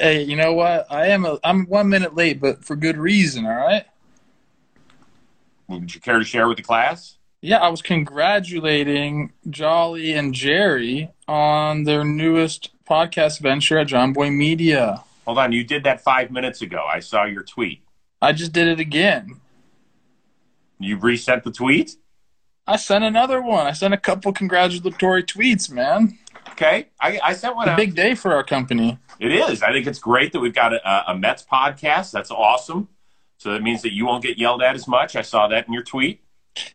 Hey, you know what? I am a, I'm one minute late, but for good reason. All right. Would you care to share with the class? Yeah, I was congratulating Jolly and Jerry on their newest podcast venture at Jomboy Media. Hold on, you did that five minutes ago. I saw your tweet. I just did it again. You resent the tweet? I sent another one. I sent a couple congratulatory tweets, man. Okay, I, I sent one It's a out. big day for our company. It is. I think it's great that we've got a, a Mets podcast. That's awesome. So that means that you won't get yelled at as much. I saw that in your tweet.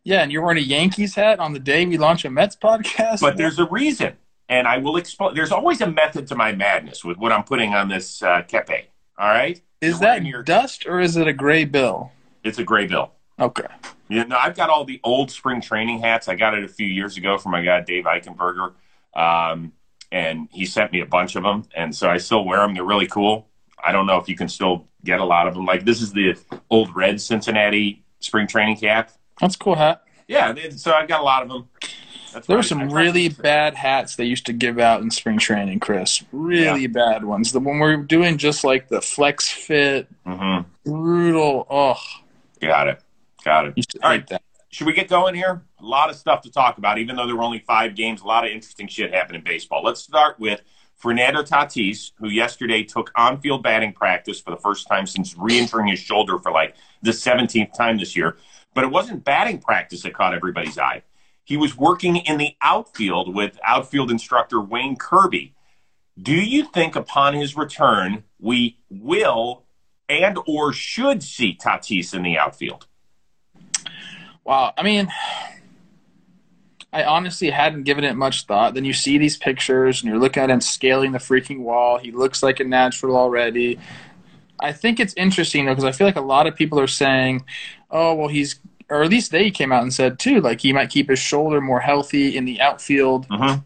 Yeah, and you're wearing a Yankees hat on the day we launch a Mets podcast. But there's a reason, and I will explain. There's always a method to my madness with what I'm putting on this uh, kepe. All right, is that your- dust or is it a gray bill? It's a gray bill. Okay. You know, I've got all the old spring training hats. I got it a few years ago from my guy Dave Eichenberger, um, and he sent me a bunch of them, and so I still wear them. They're really cool. I don't know if you can still get a lot of them. Like this is the old red Cincinnati spring training cap. That's a cool hat. Yeah, they- so I've got a lot of them. That's There were some I really bad hats they used to give out in spring training, Chris. Really bad ones. The one we're doing just like the flex fit, Mhm. brutal. Oh, Got it. Got it. All right. that. Should we get going here? A lot of stuff to talk about, even though there were only five games. A lot of interesting shit happened in baseball. Let's start with Fernando Tatis, who yesterday took on field batting practice for the first time since re injuring his shoulder for like the 17th time this year. But it wasn't batting practice that caught everybody's eye. He was working in the outfield with outfield instructor Wayne Kirby. Do you think upon his return we will and or should see Tatis in the outfield? Wow. I mean, I honestly hadn't given it much thought. Then you see these pictures and you're looking at him scaling the freaking wall. He looks like a natural already. I think it's interesting though because I feel like a lot of people are saying, "Oh, well, he's," or at least they came out and said too, like he might keep his shoulder more healthy in the outfield. Mm-hmm.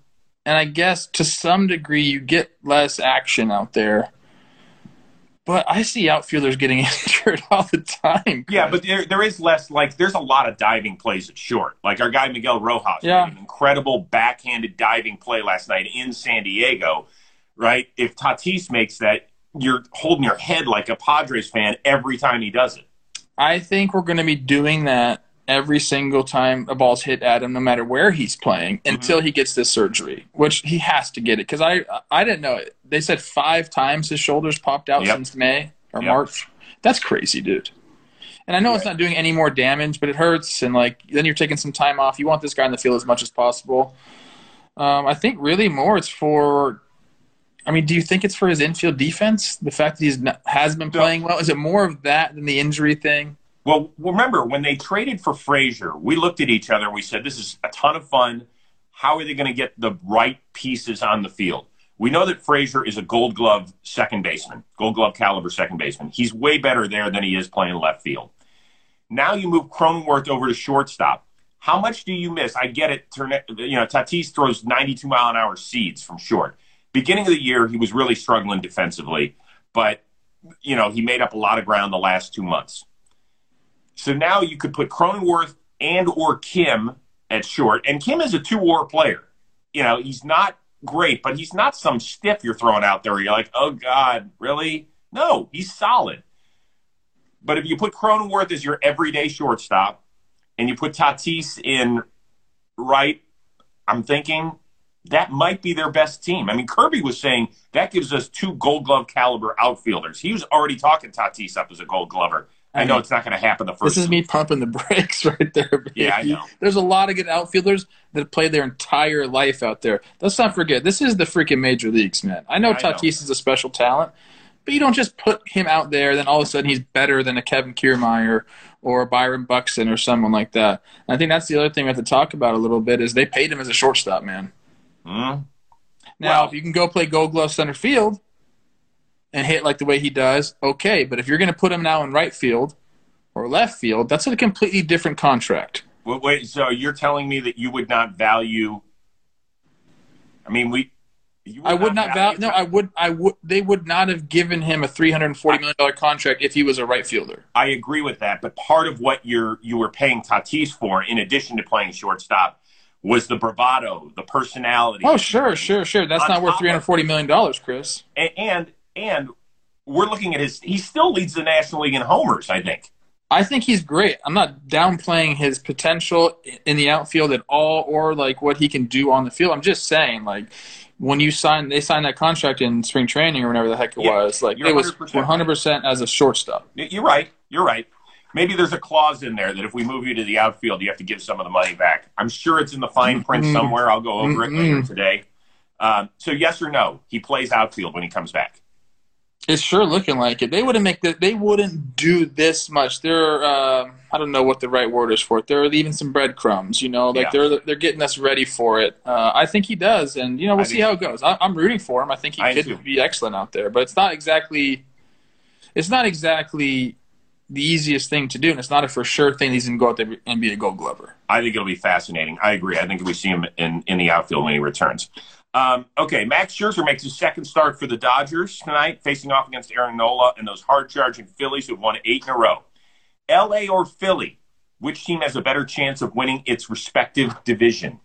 And I guess to some degree you get less action out there. But I see outfielders getting injured all the time. Yeah, but there there is less like there's a lot of diving plays at short. Like our guy Miguel Rojas Yeah. made an incredible backhanded diving play last night in San Diego. Right? If Tatis makes that, you're holding your head like a Padres fan every time he does it. I think we're going to be doing that every single time a ball's hit at him, no matter where he's playing, until he gets this surgery, which he has to get it. Because I, I didn't know it. They said five times his shoulders popped out Yep. since May or Yep. March. That's crazy, dude. And I know it's not doing any more damage, but it hurts. And like then you're taking some time off. You want this guy in the field as much as possible. Um, I think really more it's for. I mean, do you think it's for his infield defense? The fact that he's not, has been playing well is it more of that than the injury thing? Well, remember when they traded for Frazier, we looked at each other and we said, "This is a ton of fun. How are they going to get the right pieces on the field?" We know that Frazier is a Gold Glove second baseman, Gold Glove caliber second baseman. He's way better there than he is playing left field. Now you move Cronenworth over to shortstop. How much do you miss? I get it. You know, Tatis throws 92 mile an hour seeds from short. Beginning of the year, he was really struggling defensively, but you know he made up a lot of ground the last two months. So now you could put Cronenworth and or Kim at short, and Kim is a two-WAR player. You know, he's not great, but he's not some stiff you're throwing out there. You're like, oh God, really? No, he's solid. But if you put Cronenworth as your everyday shortstop, and you put Tatis in right, I'm thinking that might be their best team. I mean, Kirby was saying that gives us two Gold Glove caliber outfielders. He was already talking Tatis up as a Gold Glover. I know it's not going to happen the first. This is me pumping the brakes right there. Baby. Yeah, I know. There's a lot of good outfielders that play their entire life out there. Let's not forget, this is the freaking major leagues, man. I know I know. Tatis is a special talent, but you don't just put him out there, then all of a sudden he's better than a Kevin Kiermaier or a Byron Buxton or someone like that. And I think that's the other thing we have to talk about a little bit is they paid him as a shortstop, man. Hmm? Now, Well- if you can go play Gold Glove center field and hit like the way he does, okay. But if you're going to put him now in right field or left field, that's a completely different contract. Wait, wait, so you're telling me that you would not value? I mean, we. You I would not value. No, I would. I would. They would not have given him a three hundred forty million dollar contract if he was a right fielder. I agree with that, but part of what you're you were paying Tatis for, in addition to playing shortstop, was the bravado, the personality. Oh, sure, sure, sure. That's On not worth three hundred forty million dollars, Chris. and and, and we're looking at his. He still leads the National League in homers. I think. I think he's great. I'm not downplaying his potential in the outfield at all, or like what he can do on the field. I'm just saying, like when you sign, they signed that contract in spring training or whatever the heck it Yeah, was. Like it was 100% 100 as a shortstop. You're right. You're right. Maybe there's a clause in there that if we move you to the outfield, you have to give some of the money back. I'm sure it's in the fine print Mm-mm. somewhere. I'll go over it later today. Um, so, yes or no, he plays outfield when he comes back. It's sure looking like it. They wouldn't make the, They wouldn't do this much. They're. Uh, I don't know what the right word is for it. They're leaving some breadcrumbs. You know, like Yeah. they're they're getting us ready for it. Uh, I think he does, and you know we'll I see think- how it goes. I, I'm rooting for him. I think he I could too. be excellent out there, but it's not exactly. It's not exactly the easiest thing to do, and it's not a for sure thing. He's going to go out there and be a Gold Glover. I think it'll be fascinating. I agree. I think we see him in, in the outfield when he returns. Um, okay, Max Scherzer makes his second start for the Dodgers tonight, facing off against Aaron Nola and those hard charging Phillies who've won eight in a row. LA or Philly, which team has a better chance of winning its respective division?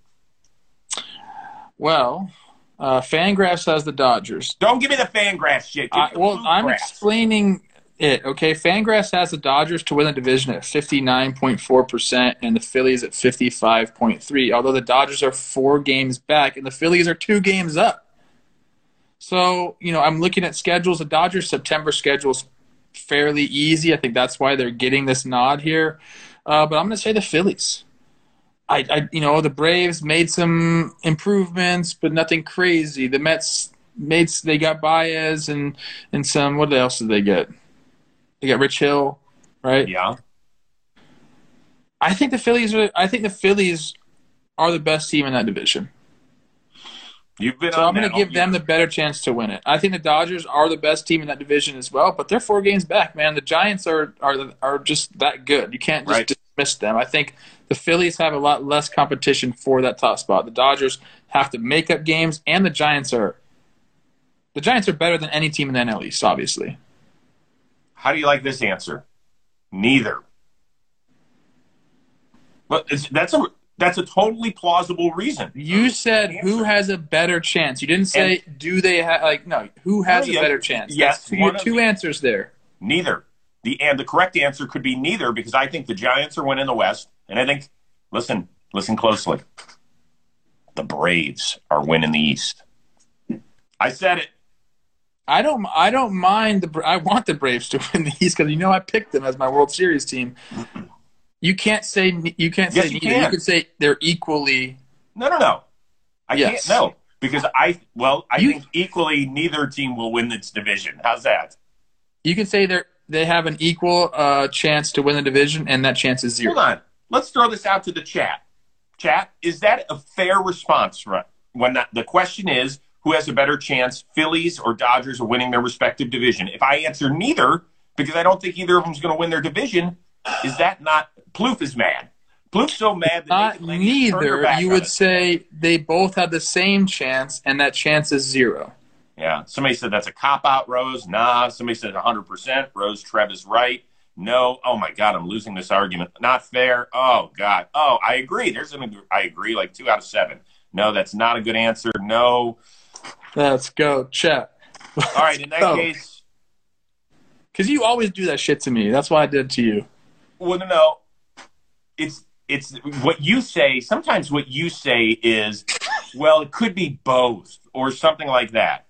Well, uh, Fangraphs has the Dodgers. Don't give me the Fangraphs shit. I, well, I'm graphs. explaining it. Okay, Fangraphs has the Dodgers to win the division at 59.4 percent, and the Phillies at 55.3. Although the Dodgers are four games back, and the Phillies are two games up. So you know, I'm looking at schedules. The Dodgers' September schedule's fairly easy. I think that's why they're getting this nod here. Uh, but I'm going to say the Phillies. I, I, you know, the Braves made some improvements, but nothing crazy. The Mets made they got Baez and and some. What else did they get? They got Rich Hill, right? Yeah. I think the Phillies are. I think the Phillies are the best team in that division. You've been So I'm going to give them year. the better chance to win it. I think the Dodgers are the best team in that division as well, but they're four games back, man. The Giants are are are just that good. You can't just Right. dismiss them. I think the Phillies have a lot less competition for that top spot. The Dodgers have to make up games, and the Giants are the Giants are better than any team in the NL East, obviously. How do you like this answer? Neither. But it's, that's a that's a totally plausible reason. You said who has a better chance. You didn't say do they have like no who has Oh, yeah. a better chance. Yes, two, two answers there. Neither. The and the correct answer could be neither because I think the Giants are winning the West, and I think listen, listen closely. The Braves are winning the East. I said it. I don't. I don't mind the. I want the Braves to win the East because you know I picked them as my World Series team. You can't say you can't Yes, say you neither. You can. could say they're equally. No, no, no. I Yes. can't no because I well I You- think equally neither team will win its division. How's that? You can say they're they have an equal uh, chance to win the division, and that chance is zero. Hold on. Let's throw this out to the chat. Chat, is that a fair response? Right? When that, the question is, who has a better chance, Phillies or Dodgers, of winning their respective division? If I answer neither, because I don't think either of them is going to win their division, is that not Plouffe is mad? Plouffe's so mad that Not Nathan Lane turned her neither. You would it. say they both have the same chance, and that chance is zero. Yeah. Somebody said that's a cop out, Rose. Nah. Somebody said 100%. Rose Trev is right. No. Oh my God, I'm losing this argument. Not fair. Oh God. Oh, I agree. There's an I agree. Like two out of seven. No, that's not a good answer. No. Let's go, chat. All right. In that Oh. case, Because you always do that shit to me. That's why I did it to you. well, no, no. It's it's what you say. Sometimes what you say is, well, it could be both or something like that.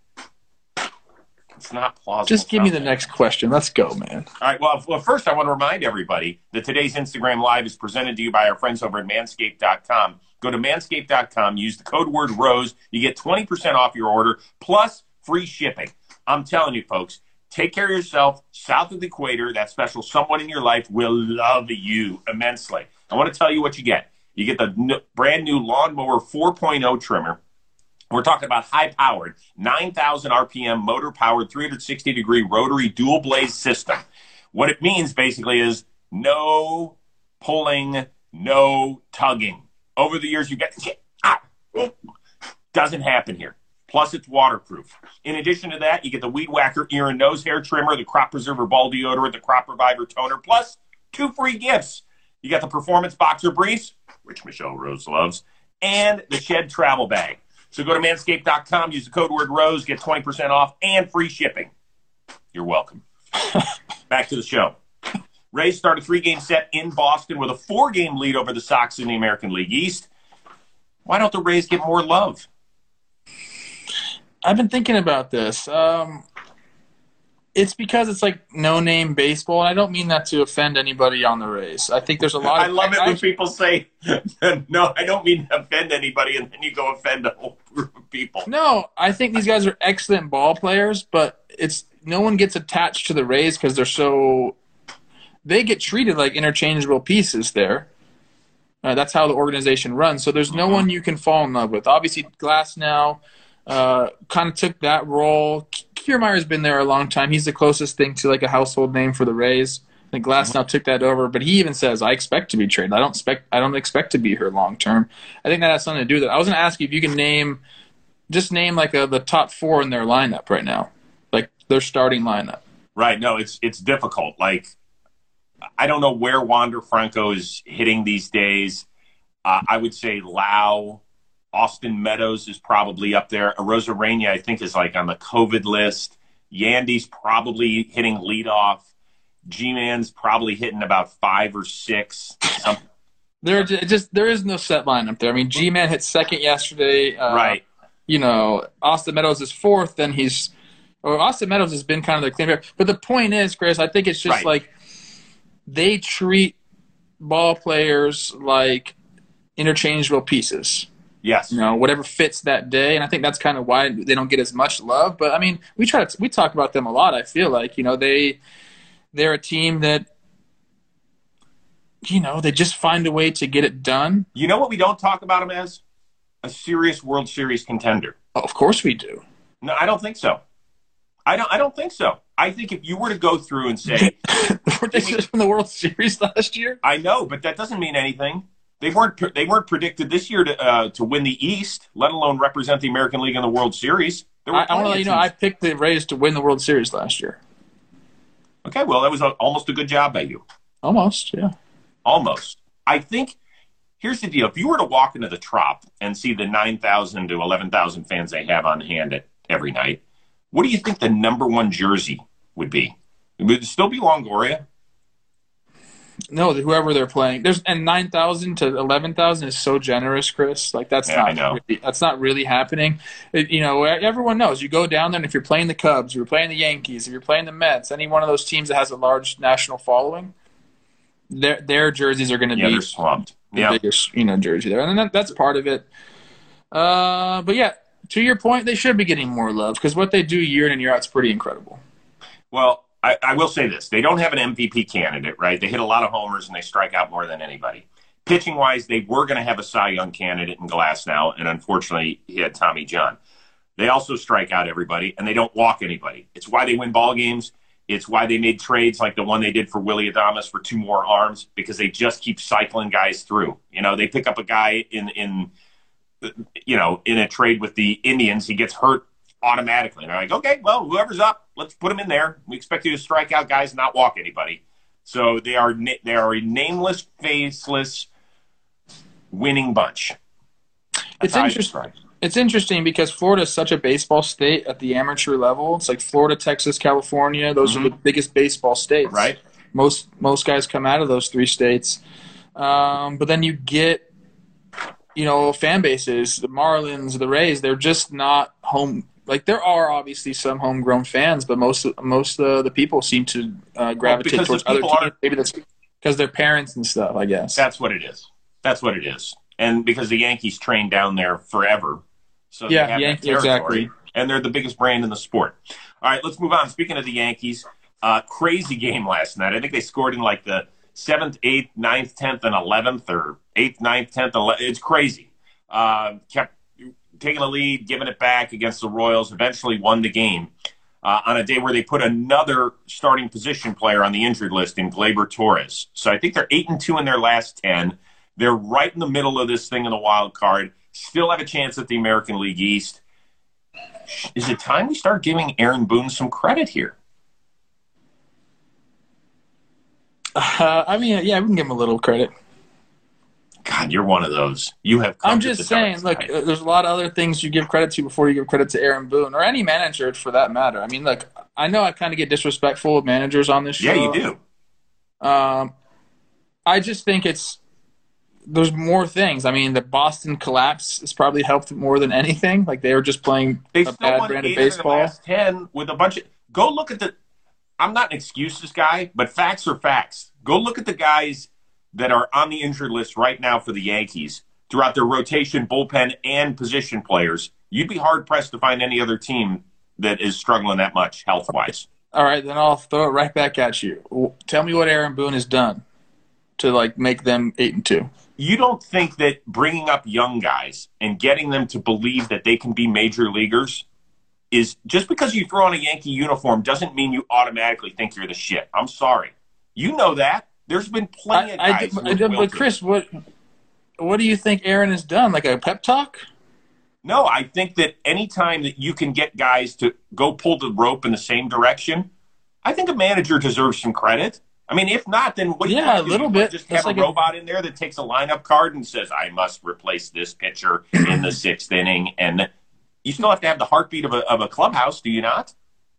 It's not plausible. Just give me the next question. Let's go, man. All right. Well, well, first, I want to remind everybody that today's Instagram Live is presented to you by our friends over at manscaped.com. Go to manscaped.com, use the code word ROSE. You get 20% off your order plus free shipping. I'm telling you, folks, take care of yourself south of the equator. That special someone in your life will love you immensely. I want to tell you what you get. You get the brand new Lawnmower 4.0 trimmer. We're talking about high powered, 9,000 RPM motor powered, 360 degree rotary dual blaze system. What it means basically is no pulling, no tugging. Over the years, you get ah, doesn't happen here. Plus, it's waterproof. In addition to that, you get the Weed Whacker ear and nose hair trimmer, the Crop Preserver ball deodorant, the Crop Reviver toner, plus two free gifts. You got the Performance Boxer Briefs, which Michelle Rose loves, and the Shed Travel Bag. So go to manscaped.com, use the code word ROSE, get 20% off and free shipping. You're welcome. Back to the show. Rays start a three game set in Boston with a four game lead over the Sox in the American League East. Why don't the Rays get more love? I've been thinking about this. Um, it's because it's like no name baseball, and I don't mean that to offend anybody on the Rays. I think there's a lot. I Of, love it I- when people say, "No, I don't mean to offend anybody," and then you go offend a whole group of people. No, I think these guys are excellent ball players, but it's no one gets attached to the Rays because they're so they get treated like interchangeable pieces there. Uh, that's how the organization runs. So there's no one you can fall in love with. Obviously, Glasnow uh, kind of took that role. Kiermaier's been there a long time. He's the closest thing to like a household name for the Rays. I think Glasnow took that over, but he even says, "I expect to be traded. I don't expect. I don't expect to be here long term." I think that has something to do with it. I was going to ask you if you can name, just name like a, the top four in their lineup right now, like their starting lineup. Right? No, it's it's difficult. Like, I don't know where Wander Franco is hitting these days. Uh, I would say Lau, Austin Meadows is probably up there. Arozarena, I think, is like on the COVID list. Yandy's probably hitting leadoff. Ji-Man's probably hitting about five or six. There just there is no set line up there. I mean, Ji-Man hit second yesterday. Uh, right. You know, Austin Meadows is fourth. Then he's, or Austin Meadows has been kind of the clean player. But the point is, Chris, I think it's just Right. like they treat ball players like interchangeable pieces. Yes. you know, whatever fits that day. And I think that's kind of why they don't get as much love. But I mean, we try to we talk about them a lot. I feel like you know they they're a team that you know they just find a way to get it done. You know what we don't talk about them as? A serious World Series contender. Oh, of course we do. No, I don't think so. I don't. I don't think so. I think if you were to go through and say, Weren't they just in the World Series last year? "I know," but that doesn't mean anything. They weren't. They weren't predicted this year to uh, to win the East, let alone represent the American League in the World Series. I, I want to let you know I picked the Rays to win the World Series last year. okay, well, that was a, almost a good job by you. Almost, yeah. Almost. I think. Here's the deal: if you were to walk into the Trop and see the nine thousand to eleven thousand fans they have on hand at every night, what do you think the number one jersey would be? Would it still be Longoria? No, whoever they're playing, there's and nine thousand to eleven thousand is so generous, Chris. Like that's Yeah, not. Really, that's not really happening. It- you know, everyone knows you go down there, and if you're playing the Cubs, if you're playing the Yankees, if you're playing the Mets, any one of those teams that has a large national following, their their jerseys are going to Yeah, be swamped. the Yeah, biggest you know jersey there, and that, that's part of it. Uh, but yeah, to your point, they should be getting more love because what they do year in and year out is pretty incredible. Well, I, I will say this: they don't have an MVP candidate, right? They hit a lot of homers and they strike out more than anybody. Pitching wise, they were going to have a Cy Young candidate in Glasnow, and unfortunately, he had Tommy John. They also strike out everybody, and they don't walk anybody. It's why they win ball games. It's why they made trades like the one they did for Willy Adames for two more arms because they just keep cycling guys through. You know, they pick up a guy in in you know in a trade with the Indians, he gets hurt automatically. And they're like, okay, well, whoever's up, let's put him in there. We expect you to strike out guys, and not walk anybody. So they are they are a nameless, faceless, winning bunch. That's It's interesting. It's interesting because Florida is such a baseball state at the amateur level. It's like Florida, Texas, California. Those are the biggest baseball states. Right. Most most guys come out of those three states. Um, but then you get, you know, fan bases, the Marlins, the Rays. They're just not home. Like there are obviously some homegrown fans, but most most of the people seem to uh, gravitate because towards other teams. Maybe that's because they're parents and stuff. I guess. That's what it is. That's what it is. And because the Yankees train down there forever, so Yeah, they have Yankee- exactly. and they're the biggest brand in the sport. All right, let's move on. Speaking of the Yankees, uh, crazy game last night. I think they scored in like the seventh, eighth, ninth, tenth, and eleventh, or eighth, ninth, tenth. 11th. It's crazy. Uh, kept taking a lead, giving it back against the Royals. Eventually, won the game. Uh, on a day where they put another starting position player on the injured list in Gleyber Torres. So I think they're eight and two in their last ten. They're right in the middle of this thing in the wild card. Still have a chance at the American League East. Is it time we start giving Aaron Boone some credit here? Uh, I mean, yeah, we can give him a little credit. God, you're one of those. You have. I'm just saying, look, there's a lot of other things you give credit to before you give credit to Aaron Boone or any manager for that matter. I mean, look, I know I kind of get disrespectful of managers on this show. Yeah, you do. Um, I just think it's there's more things. I mean, the Boston collapse has probably helped more than anything. Like they were just playing They a bad brand of baseball. last ten with a bunch of. Go look at the. I'm not an excuses guy, but facts are facts. Go look at the guys that are on the injured list right now for the Yankees throughout their rotation, bullpen, and position players. You'd be hard pressed to find any other team that is struggling that much health wise. All right, then I'll throw it right back at you. Tell me what Aaron Boone has done to like make them eight and two. You don't think that bringing up young guys and getting them to believe that they can be major leaguers is just because you throw on a Yankee uniform doesn't mean you automatically think you're the shit. I'm sorry. You know that. There's been plenty of I, guys. I, I, but. Chris, what what do you think Aaron has done? Like a pep talk? No, I think that anytime that you can get guys to go pull the rope in the same direction, I think a manager deserves some credit. I mean, if not, then what do Yeah, a little bit. Just That's have like a a- robot in there that takes a lineup card and says, "I must replace this pitcher in the sixth inning," and you still have to have the heartbeat of a, of a clubhouse, do you not?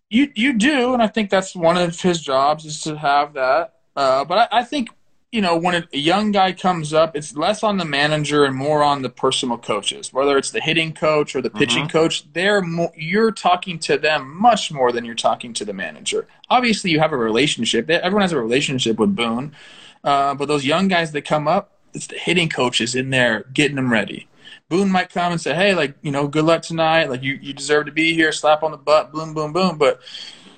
You you do, and I think that's one of his jobs is to have that. Uh, but I, I think you know when a young guy comes up, it's less on the manager and more on the personal coaches. Whether it's the hitting coach or the pitching coach, they're mo- you're talking to them much more than you're talking to the manager. Obviously, you have a relationship. Everyone has a relationship with Boone, uh, but those young guys that come up, it's the hitting coaches in there getting them ready. Boone might come and say, "Hey, like you know, good luck tonight. Like you, you deserve to be here. Slap on the butt. Boom, boom, boom." But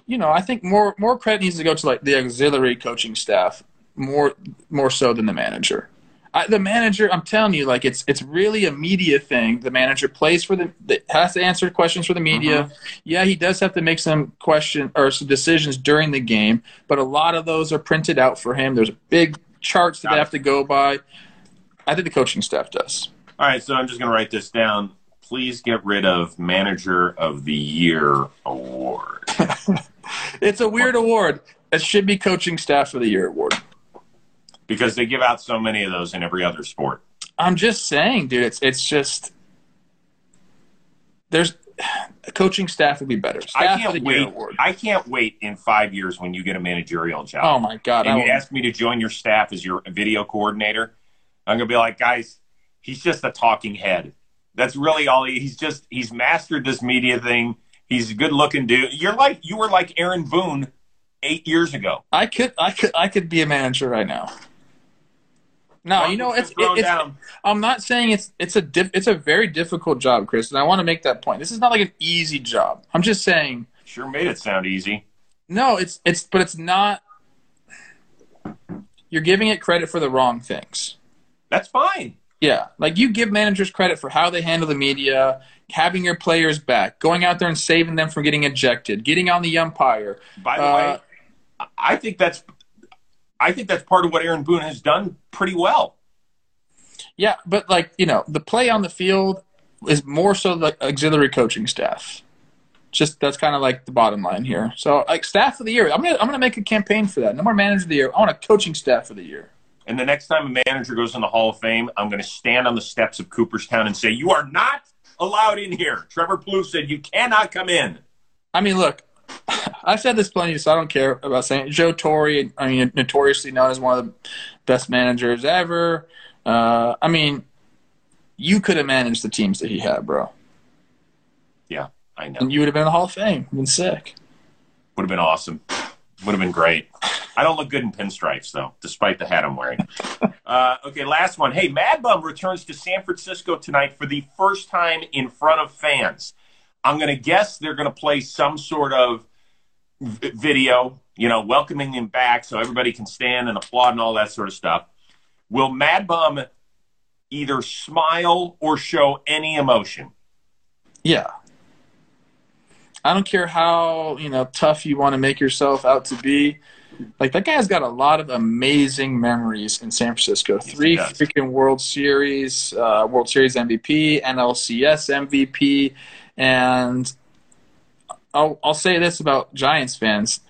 you know, I think more more credit needs to go to like the auxiliary coaching staff more more so than the manager. I, the manager, I'm telling you, like it's it's really a media thing. The manager plays for the, the has to answer questions for the media. Mm-hmm. Yeah, he does have to make some question or some decisions during the game, but a lot of those are printed out for him. There's big charts that Got they it. have to go by. I think the coaching staff does. All right, so I'm just going to write this down. Please get rid of Manager of the Year award. It's a weird award. It should be coaching staff of the year award. because they give out so many of those in every other sport. I'm just saying, dude. It's it's just there's a coaching staff would be better. Staff I can't wait. I can't wait in five years when you get a managerial job. Oh my god! And you ask me to join your staff as your video coordinator. I'm gonna be like, guys, he's just a talking head. That's really all he, he's just. He's mastered this media thing. He's a good looking dude. You're like you were like Aaron Boone eight years ago. I could I could I could be a manager right now. No, you know it's Throw it's. down. I'm not saying it's it's a diff, it's a very difficult job, Chris, and I want to make that point. This is not like an easy job. I'm just saying Sure made it sound easy. no, it's it's but it's not. You're giving it credit for the wrong things. That's fine. Yeah, like you give managers credit for how they handle the media, having your players back, going out there and saving them from getting ejected, getting on the umpire. By the Uh, way, I think that's. I think that's part of what Aaron Boone has done pretty well. Yeah, but like you know, the play on the field is more so the auxiliary coaching staff. Just that's kind of like the bottom line here. So like staff of the year, I'm gonna I'm gonna make a campaign for that. No more manager of the year. I want a coaching staff of the year. And the next time a manager goes in the Hall of Fame, I'm going to stand on the steps of Cooperstown and say, "You are not allowed in here." Trevor Plouffe said, "You cannot come in." I mean, look, I've said this plenty, so I don't care about saying it. Joe Torre. I mean, notoriously known as one of the best managers ever. Uh, I mean, you could have managed the teams that he had, bro, Yeah, I know. and you would have been in the Hall of Fame. Been sick. Would have been awesome. Would have been great. I don't look good in pinstripes though, despite the hat I'm wearing. Uh, okay, last one. Hey, Mad Bum returns to San Francisco tonight for the first time in front of fans. I'm going to guess they're going to play some sort of v- video, you know, welcoming him back so everybody can stand and applaud and all that sort of stuff. Will Mad Bum either smile or show any emotion? Yeah. I don't care how, you know, tough you want to make yourself out to be. Like that guy's got a lot of amazing memories in San Francisco. Three freaking World Series, uh, World Series MVP, NLCS MVP, and I'll I'll say this about Giants fans.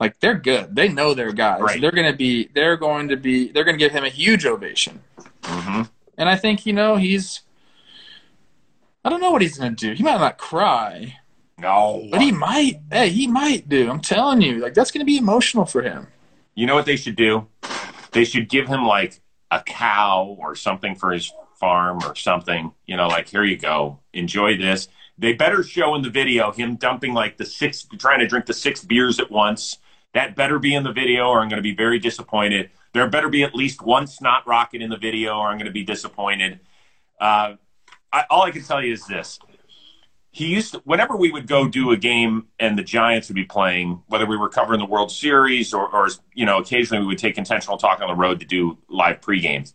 Like they're good. They know their guys. Right. They're gonna be they're going to be they're gonna give him a huge ovation. Mm-hmm. And I think, you know, he's I don't know what he's gonna do. He might not cry, No. But he might. Hey, he might, do. I'm telling you, like that's gonna be emotional for him. You know what they should do? They should give him like a cow or something for his farm or something. You know, like here you go, enjoy this. They better show in the video him dumping like the six, trying to drink the six beers at once. That better be in the video, or I'm going to be very disappointed. There better be at least one snot rocket in the video, or I'm going to be disappointed. Uh, I, all I can tell you is this: he used to, whenever we would go do a game and the Giants would be playing, whether we were covering the World Series or, or you know, occasionally we would take intentional talk on the road to do live pre games.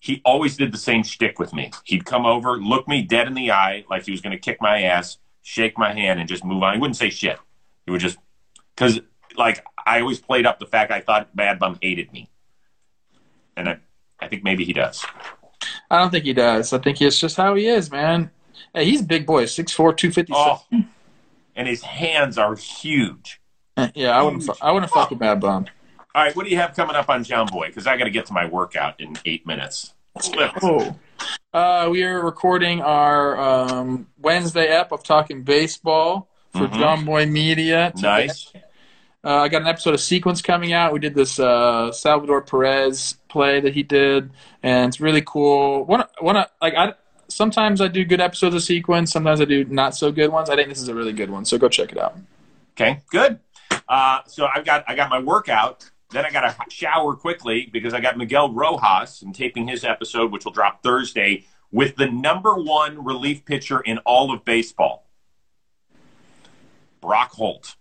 He always did the same shtick with me. He'd come over, look me dead in the eye, like he was going to kick my ass, shake my hand, and just move on. He wouldn't say shit. He would just because, like, I always played up the fact I thought Mad Bum hated me, and I, I think maybe he does. I don't think he does. I think it's just how he is, man. Hey, he's a big boy, 6'4", 257. Oh, and his hands are huge. Yeah, I wouldn't. I wouldn't fuck with Mad Bum. All right, what do you have coming up on Jomboy? Because I got to get to my workout in eight minutes. Oh, uh, we are recording our um, Wednesday ep of talking baseball for Mhm. Jomboy Media. today. Nice. Uh, I got an episode of Sequence coming out. We did this uh, Salvador Perez play that he did, and it's really cool. One, one, like I sometimes I do good episodes of Sequence. Sometimes I do not so good ones. I think this is a really good one, so go check it out. Okay, good. Uh, so I've got I got my workout. Then I got to shower quickly because I got Miguel Rojas and taping his episode, which will drop Thursday, with the number one relief pitcher in all of baseball, Brock Holt.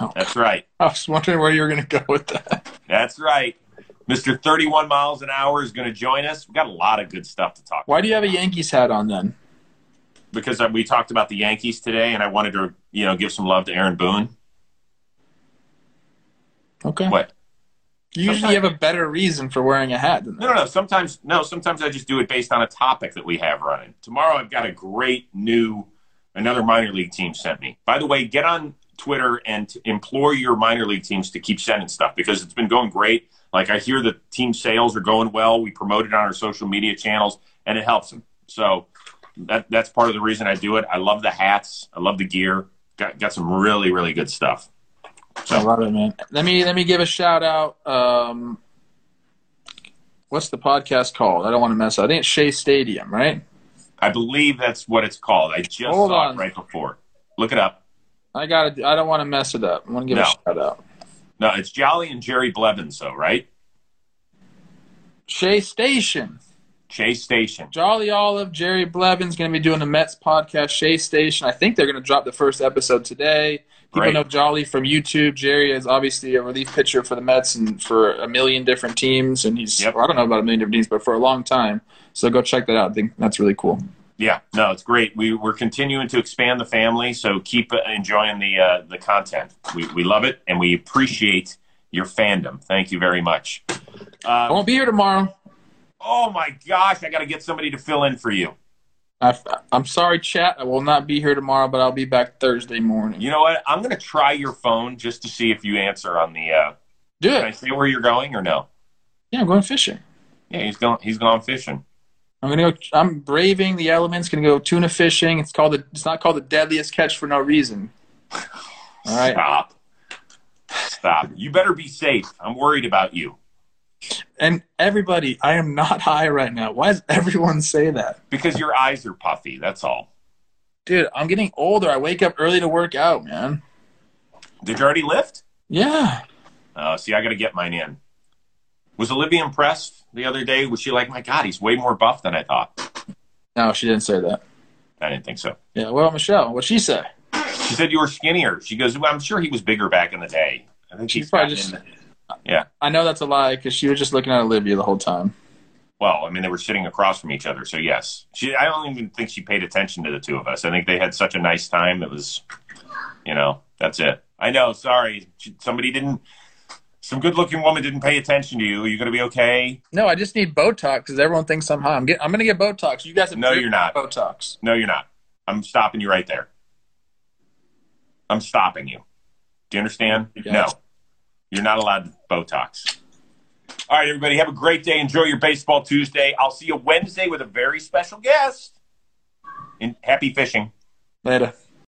Oh. That's right. I was wondering where you were going to go with that. That's right. Mr. 31 miles an hour is going to join us. We've got a lot of good stuff to talk Why do you have a Yankees hat on then? because we talked about the Yankees today, and I wanted to, you know, give some love to Aaron Boone. Okay. What? You usually have a better reason for wearing a hat than No, that. no, no. Sometimes, no. Sometimes I just do it based on a topic that we have running. Tomorrow, I've got a great new, another minor league team sent me. By the way, get on Twitter and implore your minor league teams to keep sending stuff because it's been going great. Like I hear the team sales are going well. We promote it on our social media channels, and it helps them. So that that's part of the reason I do it. I love the hats. I love the gear. Got got some really really good stuff. I love it, man. Let me let me give a shout out. Um, what's the podcast called? I don't want to mess up. I think it's Shea Stadium, right? I believe that's what it's called. I just Hold saw on. it right before. Look it up. I got I don't want to mess it up. I want to give No. a shout out. No, it's Jolly and Jerry Blevins, though, right? Shea Station. Chase Station. Jolly Olive, Jerry Blevins going to be doing the Mets podcast, Shea Station. I think they're going to drop the first episode today. People Great. know Jolly from YouTube. Jerry is obviously a relief pitcher for the Mets and for a million different teams. And he's, Yep. well, I don't know about a million different teams, but for a long time. So go check that out. I think that's really cool. Yeah, no, it's great. We, we're continuing to expand the family, so keep uh, enjoying the uh, the content. We, we love it, and we appreciate your fandom. Thank you very much. I won't be here tomorrow. oh my gosh, I got to get somebody to fill in for you. I, I'm sorry, chat. I will not be here tomorrow, but I'll be back Thursday morning. You know what? I'm going to try your phone just to see if you answer on the. Uh, Do can I it. say where you're going or no? Yeah, I'm going fishing. Yeah, he's going. He's gone fishing. I'm gonna go. I'm braving the elements. Gonna go tuna fishing. It's called. The, it's not called the deadliest catch for no reason. All right. Stop. Stop. You better be safe. I'm worried about you. And everybody, I am not high right now. Why does everyone say that? Because your eyes are puffy. That's all. Dude, I'm getting older. I wake up early to work out, man. Did you already lift? Yeah. Uh, see, I got to get mine in. Was Olivia impressed the other day? Was she like, my God, he's way more buff than I thought? No, she didn't say that. I didn't think so. Yeah. Well, Michelle, what'd she say? She said you were skinnier. She goes, well, I'm sure he was bigger back in the day. I think She's probably just- Yeah. I know that's a lie because she was just looking at Olivia the whole time. Well, I mean, they were sitting across from each other, so yes. She. I don't even think she paid attention to the two of us. I think they had such a nice time. It was, you know, that's it. I know. Sorry, somebody didn't. Some good-looking woman didn't pay attention to you. Are you going to be okay? No, I just need Botox because everyone thinks I'm high. I'm, get, I'm gonna get Botox. You guys have No, you're not. Botox. No, you're not. I'm stopping you right there. I'm stopping you. Do you understand? Yes. No. You're not allowed Botox. All right, everybody, have a great day. Enjoy your baseball Tuesday. I'll see you Wednesday with a very special guest. And happy fishing. Later.